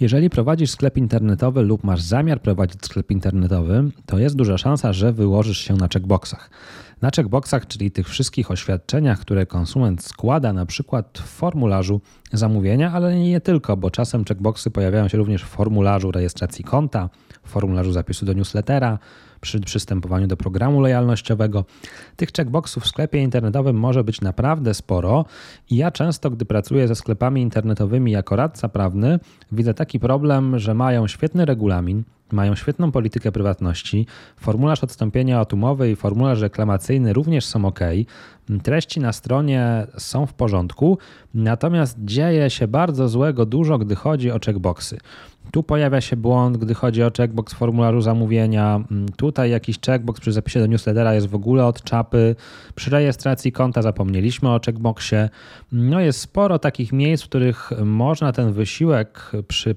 Jeżeli prowadzisz sklep internetowy lub masz zamiar prowadzić sklep internetowy, to jest duża szansa, że wyłożysz się na checkboxach. Na checkboxach, czyli tych wszystkich oświadczeniach, które konsument składa na przykład w formularzu zamówienia, ale nie tylko, bo czasem checkboxy pojawiają się również w formularzu rejestracji konta, w formularzu zapisu do newslettera, przy przystępowaniu do programu lojalnościowego. Tych checkboxów w sklepie internetowym może być naprawdę sporo i ja często, gdy pracuję ze sklepami internetowymi jako radca prawny, widzę taki problem, że mają świetny regulamin, mają świetną politykę prywatności, formularz odstąpienia od umowy i formularz reklamacyjny również są ok, treści na stronie są w porządku, natomiast dzieje się bardzo złego dużo, gdy chodzi o checkboxy. Tu pojawia się błąd, gdy chodzi o checkbox formularzu zamówienia. Tutaj jakiś checkbox przy zapisie do newslettera jest w ogóle od czapy. Przy rejestracji konta zapomnieliśmy o checkboxie. No jest sporo takich miejsc, w których można ten wysiłek przy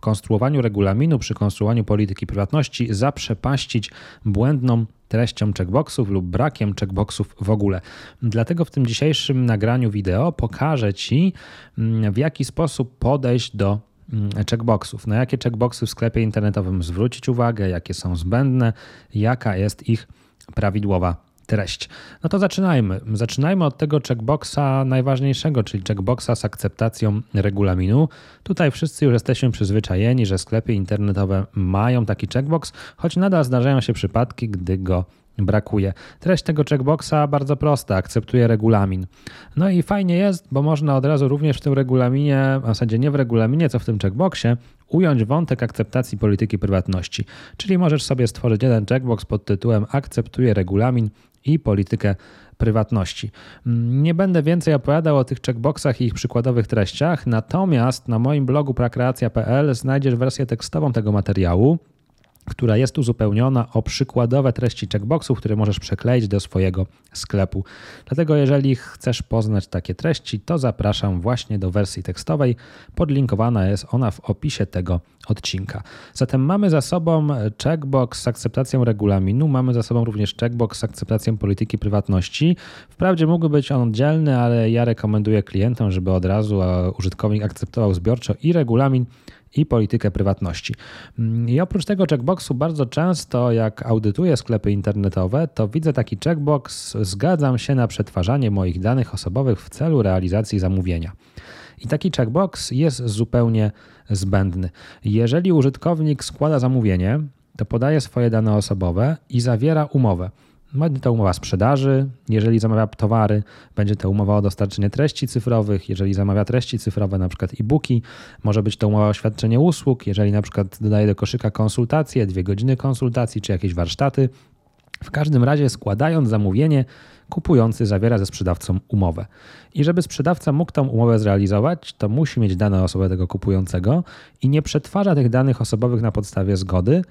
konstruowaniu regulaminu, przy konstruowaniu polityki prywatności zaprzepaścić błędną treścią checkboxów lub brakiem checkboxów w ogóle. Dlatego w tym dzisiejszym nagraniu wideo pokażę Ci, w jaki sposób podejść do mm, checkboxów. Na jakie checkboxy w sklepie internetowym zwrócić uwagę, jakie są zbędne, jaka jest ich prawidłowa treść. No to zaczynajmy. Zaczynajmy od tego checkboxa najważniejszego, czyli checkboxa z akceptacją regulaminu. Tutaj wszyscy już jesteśmy przyzwyczajeni, że sklepy internetowe mają taki checkbox, choć nadal zdarzają się przypadki, gdy go brakuje. Treść tego checkboxa bardzo prosta, akceptuje regulamin. No i fajnie jest, bo można od razu również w tym regulaminie, a w zasadzie nie w regulaminie, co w tym checkboxie, ująć wątek akceptacji polityki prywatności. Czyli możesz sobie stworzyć jeden checkbox pod tytułem akceptuje regulamin i politykę prywatności. Nie będę więcej opowiadał o tych checkboxach i ich przykładowych treściach, natomiast na moim blogu prakreacja.pl znajdziesz wersję tekstową tego materiału która jest uzupełniona o przykładowe treści checkboxów, które możesz przekleić do swojego sklepu. Dlatego jeżeli chcesz poznać takie treści, to zapraszam właśnie do wersji tekstowej. Podlinkowana jest ona w opisie tego odcinka. Zatem mamy za sobą checkbox z akceptacją regulaminu, mamy za sobą również checkbox z akceptacją polityki prywatności. Wprawdzie mógłby być on oddzielny, ale ja rekomenduję klientom, żeby od razu użytkownik akceptował zbiorczo i regulamin, i politykę prywatności. I oprócz tego checkboxu bardzo często jak audytuję sklepy internetowe, to widzę taki checkbox zgadzam się na przetwarzanie moich danych osobowych w celu realizacji zamówienia. I taki checkbox jest zupełnie zbędny. Jeżeli użytkownik składa zamówienie, to podaje swoje dane osobowe i zawiera umowę. Będzie to umowa sprzedaży, jeżeli zamawia towary, będzie to umowa o dostarczenie treści cyfrowych, jeżeli zamawia treści cyfrowe, na przykład e-booki, może być to umowa o świadczenie usług, jeżeli na przykład dodaje do koszyka konsultacje, dwie godziny konsultacji czy jakieś warsztaty. W każdym razie składając zamówienie, kupujący zawiera ze sprzedawcą umowę. I żeby sprzedawca mógł tą umowę zrealizować, to musi mieć dane osobowe tego kupującego i nie przetwarza tych danych osobowych na podstawie zgody,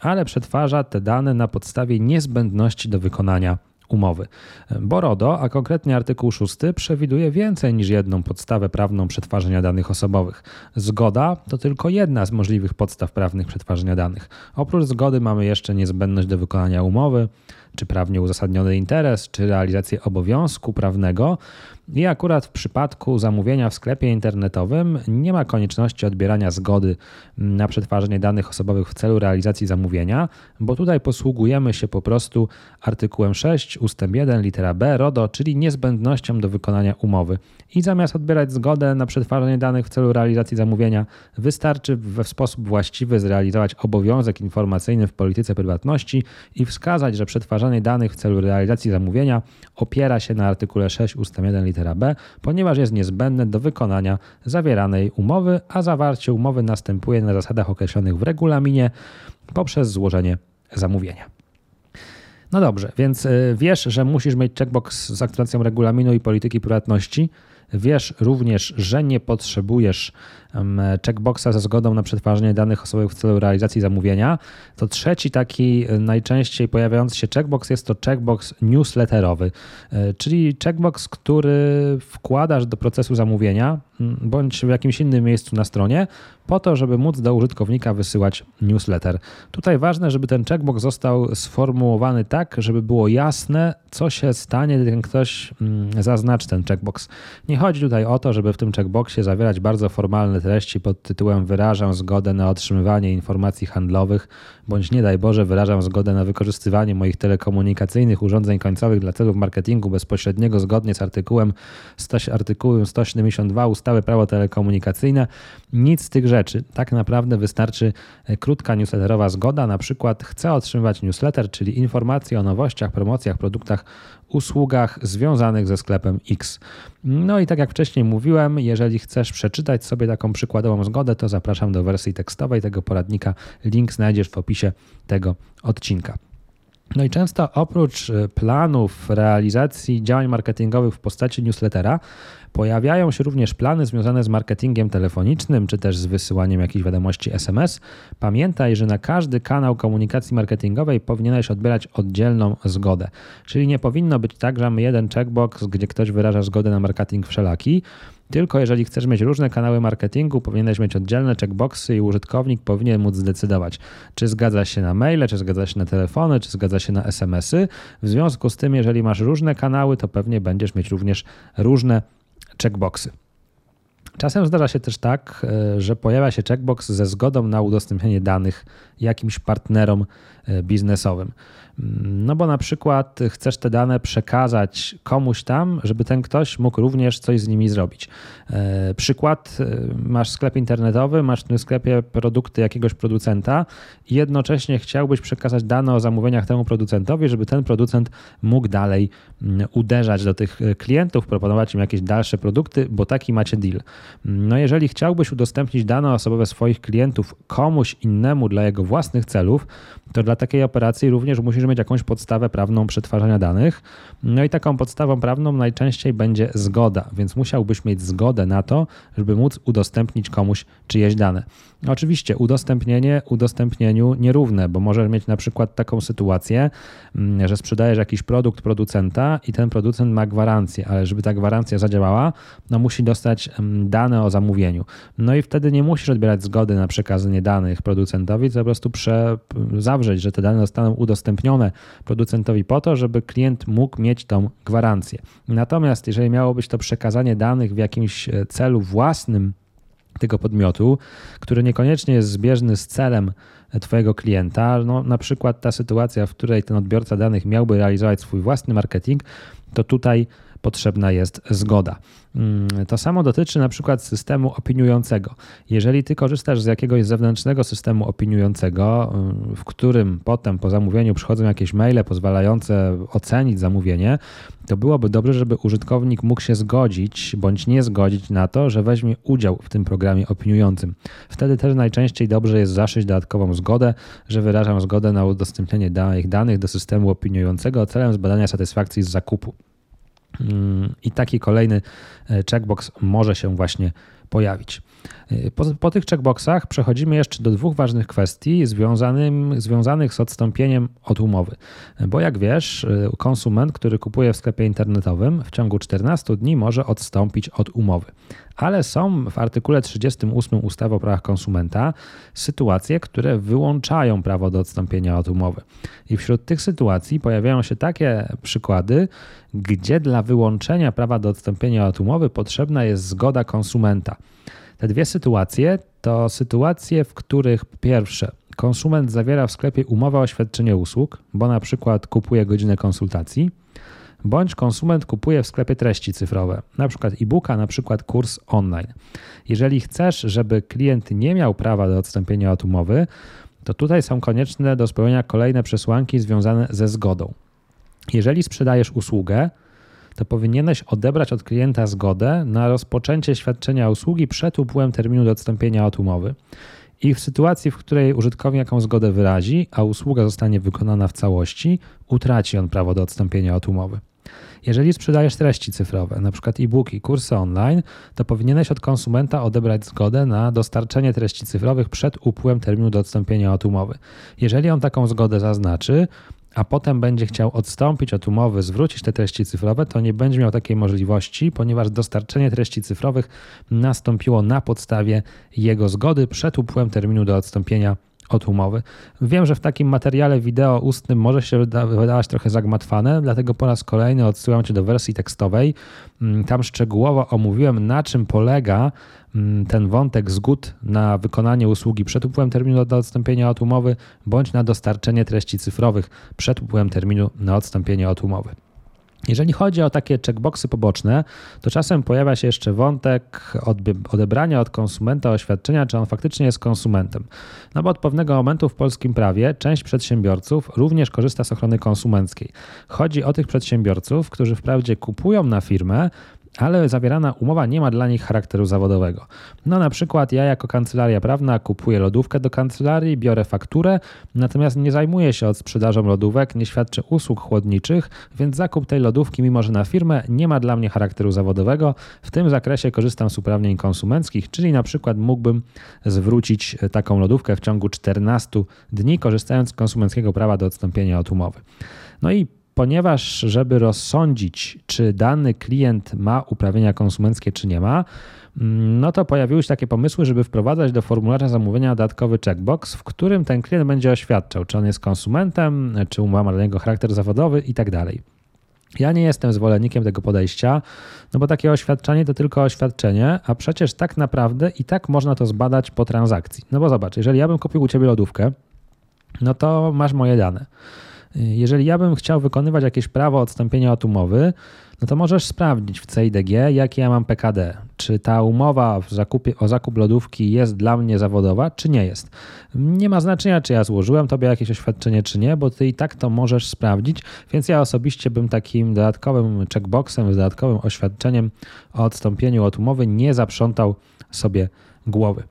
ale przetwarza te dane na podstawie niezbędności do wykonania umowy. Borodo, a konkretnie artykuł 6, przewiduje więcej niż jedną podstawę prawną przetwarzania danych osobowych. Zgoda to tylko jedna z możliwych podstaw prawnych przetwarzania danych. Oprócz zgody mamy jeszcze niezbędność do wykonania umowy, czy prawnie uzasadniony interes, czy realizację obowiązku prawnego. I akurat w przypadku zamówienia w sklepie internetowym nie ma konieczności odbierania zgody na przetwarzanie danych osobowych w celu realizacji zamówienia, bo tutaj posługujemy się po prostu artykułem 6 ust. 1 litera b RODO, czyli niezbędnością do wykonania umowy. I zamiast odbierać zgodę na przetwarzanie danych w celu realizacji zamówienia, wystarczy w sposób właściwy zrealizować obowiązek informacyjny w polityce prywatności i wskazać, że przetwarzanie danych w celu realizacji zamówienia opiera się na artykule 6 ust. 1 litera litera B, ponieważ jest niezbędne do wykonania zawieranej umowy, a zawarcie umowy następuje na zasadach określonych w regulaminie poprzez złożenie zamówienia. No dobrze, więc y, wiesz, że musisz mieć checkbox z aktualizacją regulaminu i polityki prywatności. Wiesz również, że nie potrzebujesz checkboxa ze zgodą na przetwarzanie danych osobowych w celu realizacji zamówienia. To trzeci taki e, najczęściej pojawiający się checkbox jest to checkbox newsletterowy, e, czyli checkbox, który wkładasz do procesu zamówienia bądź w jakimś innym miejscu na stronie, po to, żeby móc do użytkownika wysyłać newsletter. Tutaj ważne, żeby ten checkbox został sformułowany tak, żeby było jasne, co się stanie, gdy ktoś zaznaczy ten checkbox. Nie chodzi tutaj o to, żeby w tym checkboxie zawierać bardzo formalne treści pod tytułem wyrażam zgodę na otrzymywanie informacji handlowych, bądź nie daj Boże wyrażam zgodę na wykorzystywanie moich telekomunikacyjnych urządzeń końcowych dla celów marketingu bezpośredniego zgodnie z artykułem, 100, artykułem 172 ustawy Prawo telekomunikacyjne. Nic z tych rzeczy. Tak naprawdę wystarczy e, krótka newsletterowa zgoda, na przykład chcę otrzymywać newsletter, czyli informacje o nowościach, promocjach, produktach usługach związanych ze sklepem X. No i tak jak wcześniej mówiłem, jeżeli chcesz przeczytać sobie taką przykładową zgodę, to zapraszam do wersji tekstowej tego poradnika. Link znajdziesz w opisie tego odcinka. No i często oprócz planów realizacji działań marketingowych w postaci newslettera, pojawiają się również plany związane z marketingiem telefonicznym, czy też z wysyłaniem jakichś wiadomości SMS. Pamiętaj, że na każdy kanał komunikacji marketingowej powinieneś odbierać oddzielną zgodę. Czyli nie powinno być tak, że mamy jeden checkbox, gdzie ktoś wyraża zgodę na marketing wszelaki, tylko jeżeli chcesz mieć różne kanały marketingu, powinieneś mieć oddzielne checkboxy i użytkownik powinien móc zdecydować, czy zgadza się na maile, czy zgadza się na telefony, czy zgadza się na SMS-y. W związku z tym, jeżeli masz różne kanały, to pewnie będziesz mieć również różne checkboxy. Czasem zdarza się też tak, e, że pojawia się checkbox ze zgodą na udostępnienie danych jakimś partnerom biznesowym. No bo na przykład chcesz te dane przekazać komuś tam, żeby ten ktoś mógł również coś z nimi zrobić. E, przykład, e, masz sklep internetowy, masz w tym sklepie produkty jakiegoś producenta i jednocześnie chciałbyś przekazać dane o zamówieniach temu producentowi, żeby ten producent mógł dalej mm, uderzać do tych e, klientów, proponować im jakieś dalsze produkty, bo taki macie deal. No jeżeli chciałbyś udostępnić dane osobowe swoich klientów komuś innemu dla jego własnych celów, to dla takiej operacji również musisz mieć jakąś podstawę prawną przetwarzania danych. No i taką podstawą prawną najczęściej będzie zgoda, więc musiałbyś mieć zgodę na to, żeby móc udostępnić komuś czyjeś dane. Oczywiście udostępnienie udostępnieniu nierówne, bo możesz mieć na przykład taką sytuację, mm, że sprzedajesz jakiś produkt producenta i ten producent ma gwarancję, ale żeby ta gwarancja zadziałała, no musi dostać mm, dane o zamówieniu. No i wtedy nie musisz odbierać zgody na przekazanie danych producentowi, to po prostu prze, zawrzeć, że te dane zostaną udostępnione producentowi po to, żeby klient mógł mieć tą gwarancję. Natomiast jeżeli miało być to przekazanie danych w jakimś e, celu własnym, tego podmiotu, który niekoniecznie jest zbieżny z celem Twojego klienta. No, na przykład ta sytuacja, w której ten odbiorca danych miałby realizować swój własny marketing, to tutaj potrzebna jest zgoda. Mm, to samo dotyczy na przykład systemu opiniującego. Jeżeli ty korzystasz z jakiegoś zewnętrznego systemu opiniującego, mm, w którym potem po zamówieniu przychodzą jakieś maile pozwalające ocenić zamówienie, to byłoby dobrze, żeby użytkownik mógł się zgodzić bądź nie zgodzić na to, że weźmie udział w tym programie opiniującym. Wtedy też najczęściej dobrze jest zaszyć dodatkową zgodę, że wyrażam zgodę na udostępnienie danych, danych do systemu opiniującego celem zbadania satysfakcji z zakupu. Mm, I taki kolejny e, checkbox może się właśnie pojawić. E, po, po, tych checkboxach przechodzimy jeszcze do dwóch ważnych kwestii związanym, związanych z odstąpieniem od umowy. Bo jak wiesz, e, konsument, który kupuje w sklepie internetowym, w ciągu 14 dni może odstąpić od umowy. Ale są w artykule 38 ustawy o prawach konsumenta sytuacje, które wyłączają prawo do odstąpienia od umowy. I wśród tych sytuacji pojawiają się takie przykłady, gdzie dla wyłączenia prawa do odstąpienia od umowy potrzebna jest zgoda konsumenta. Te dwie sytuacje to sytuacje, w których pierwsze konsument zawiera w sklepie umowę o świadczenie usług, bo na przykład kupuje godzinę konsultacji, bądź konsument kupuje w sklepie treści cyfrowe, przykład e-booka, przykład kurs online. Jeżeli chcesz, żeby klient nie miał prawa do odstąpienia od umowy, to tutaj są konieczne do spełnienia kolejne przesłanki związane ze zgodą. Jeżeli sprzedajesz usługę, to powinieneś odebrać od klienta zgodę na rozpoczęcie świadczenia usługi przed upływem terminu do odstąpienia od umowy. I w sytuacji, w której użytkownik jaką zgodę wyrazi, a usługa zostanie wykonana w całości, utraci on prawo do odstąpienia od umowy. Jeżeli sprzedajesz treści cyfrowe, np. e-booki, kursy online, to powinieneś od konsumenta odebrać zgodę na dostarczenie treści cyfrowych przed upływem terminu do odstąpienia od umowy. Jeżeli on taką zgodę zaznaczy, a potem będzie chciał odstąpić od umowy, zwrócić te treści cyfrowe, to nie będzie miał takiej możliwości, ponieważ dostarczenie treści cyfrowych nastąpiło na podstawie jego zgody przed upływem terminu do odstąpienia od umowy. Wiem, że w takim materiale wideo ustnym może się wydawać trochę zagmatwane, dlatego po raz kolejny odsyłam Cię do wersji tekstowej. Mm, tam szczegółowo omówiłem, na czym polega mm, ten wątek zgód na wykonanie usługi przed upływem terminu do odstąpienia od umowy, bądź na dostarczenie treści cyfrowych przed upływem terminu na odstąpienie od umowy. Jeżeli chodzi o takie checkboxy poboczne, to czasem pojawia się jeszcze wątek odebrania od konsumenta oświadczenia, czy on faktycznie jest konsumentem. No bo od pewnego momentu w polskim prawie część przedsiębiorców również korzysta z ochrony konsumenckiej. Chodzi o tych przedsiębiorców, którzy wprawdzie kupują na firmę, ale zawierana umowa nie ma dla nich charakteru zawodowego. No na przykład ja jako kancelaria prawna kupuję lodówkę do kancelarii, biorę fakturę, natomiast nie zajmuję się odsprzedażą lodówek, nie świadczę usług chłodniczych, więc zakup tej lodówki, mimo że na firmę, nie ma dla mnie charakteru zawodowego. W tym zakresie korzystam z uprawnień konsumenckich, czyli na przykład mógłbym zwrócić taką lodówkę w ciągu 14 dni, korzystając z konsumenckiego prawa do odstąpienia od umowy. No i ponieważ, żeby rozsądzić, czy dany klient ma uprawnienia konsumenckie, czy nie ma, mm, no to pojawiły się takie pomysły, żeby wprowadzać do formularza zamówienia dodatkowy checkbox, w którym ten klient będzie oświadczał, czy on jest konsumentem, czy ma dla niego charakter zawodowy i tak. Ja nie jestem zwolennikiem tego podejścia, no bo takie oświadczenie to tylko oświadczenie, a przecież tak naprawdę i tak można to zbadać po transakcji. No bo zobacz, jeżeli ja bym kupił u ciebie lodówkę, no to masz moje dane. Jeżeli ja bym chciał wykonywać jakieś prawo odstąpienia od umowy, no to możesz sprawdzić w CIDG, jakie ja mam PKD. Czy ta umowa zakupie, o zakup lodówki jest dla mnie zawodowa, czy nie jest. Nie ma znaczenia, czy ja złożyłem tobie jakieś oświadczenie, czy nie, bo ty i tak to możesz sprawdzić, więc ja osobiście bym takim dodatkowym checkboxem, dodatkowym oświadczeniem o odstąpieniu od umowy nie zaprzątał sobie głowy.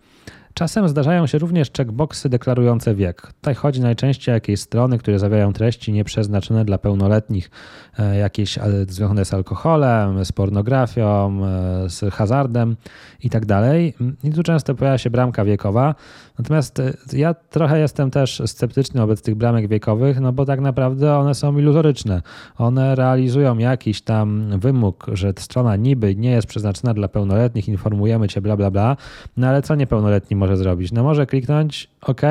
Czasem zdarzają się również checkboxy deklarujące wiek. Tutaj chodzi najczęściej o jakieś strony, które zawierają treści nieprzeznaczone dla pełnoletnich, e, jakieś e, związane z alkoholem, z pornografią, e, z hazardem itd. Tak I tu często pojawia się bramka wiekowa. Natomiast ja trochę jestem też sceptyczny wobec tych bramek wiekowych, no bo tak naprawdę one są iluzoryczne. One realizują jakiś tam wymóg, że strona niby nie jest przeznaczona dla pełnoletnich, informujemy cię, bla, bla, bla, no ale co niepełnoletni może zrobić? No może kliknąć, OK,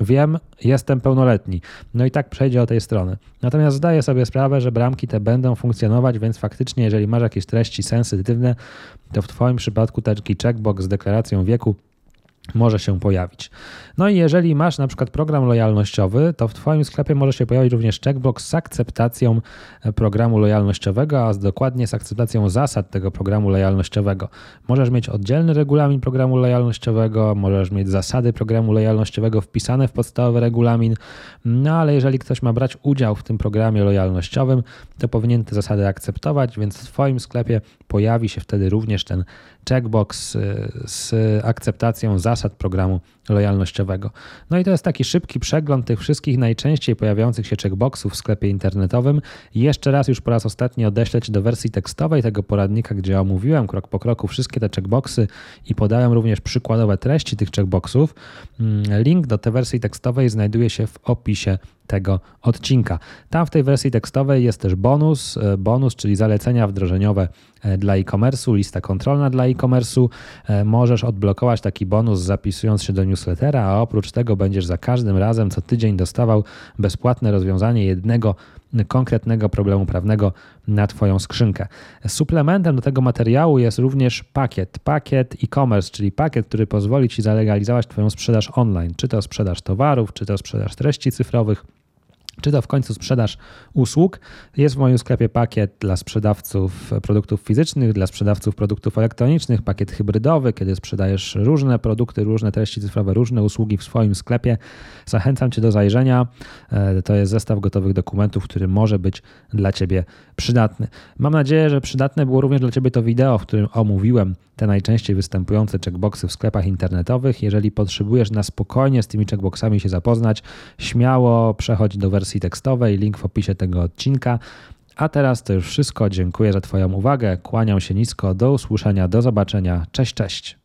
wiem, jestem pełnoletni. No i tak przejdzie o tej strony. Natomiast zdaję sobie sprawę, że bramki te będą funkcjonować, więc faktycznie, jeżeli masz jakieś treści sensytywne, to w Twoim przypadku taki checkbox z deklaracją wieku może się pojawić. No i jeżeli masz na przykład program lojalnościowy, to w Twoim sklepie może się pojawić również checkbox z akceptacją e, programu lojalnościowego, a dokładnie z akceptacją zasad tego programu lojalnościowego. Możesz mieć oddzielny regulamin programu lojalnościowego, możesz mieć zasady programu lojalnościowego wpisane w podstawowy regulamin, no ale jeżeli ktoś ma brać udział w tym programie lojalnościowym, to powinien te zasady akceptować, więc w Twoim sklepie pojawi się wtedy również ten checkbox e, z akceptacją zasad programu lojalnościowego. No i to jest taki szybki przegląd tych wszystkich najczęściej pojawiających się checkboxów w sklepie internetowym. Jeszcze raz, już po raz ostatni odeślę Ci do wersji tekstowej tego poradnika, gdzie omówiłem krok po kroku wszystkie te checkboxy i podałem również przykładowe treści tych checkboxów. Mm, link do tej wersji tekstowej znajduje się w opisie tego odcinka. Tam w tej wersji tekstowej jest też bonus, e, bonus, czyli zalecenia wdrożeniowe e, dla e-commerce'u, lista kontrolna dla e-commerce'u. E, możesz odblokować taki bonus zapisując się do newslettera, a oprócz tego będziesz za każdym razem co tydzień dostawał bezpłatne rozwiązanie jednego konkretnego problemu prawnego na Twoją skrzynkę. Suplementem do tego materiału jest również pakiet, pakiet e-commerce, czyli pakiet, który pozwoli Ci zalegalizować Twoją sprzedaż online, czy to sprzedaż towarów, czy to sprzedaż treści cyfrowych czy to w końcu sprzedaż usług. Jest w moim sklepie pakiet dla sprzedawców produktów fizycznych, dla sprzedawców produktów elektronicznych, pakiet hybrydowy, kiedy sprzedajesz różne produkty, różne treści cyfrowe, różne usługi w swoim sklepie. Zachęcam Cię do zajrzenia. E, to jest zestaw gotowych dokumentów, który może być dla Ciebie przydatny. Mam nadzieję, że przydatne było również dla Ciebie to wideo, w którym omówiłem te najczęściej występujące checkboxy w sklepach internetowych. Jeżeli potrzebujesz na spokojnie z tymi checkboxami się zapoznać, śmiało przechodź do wersji tekstowej, link w opisie tego odcinka. A teraz to już wszystko. Dziękuję za Twoją uwagę. Kłaniam się nisko. Do usłyszenia, do zobaczenia. Cześć, cześć.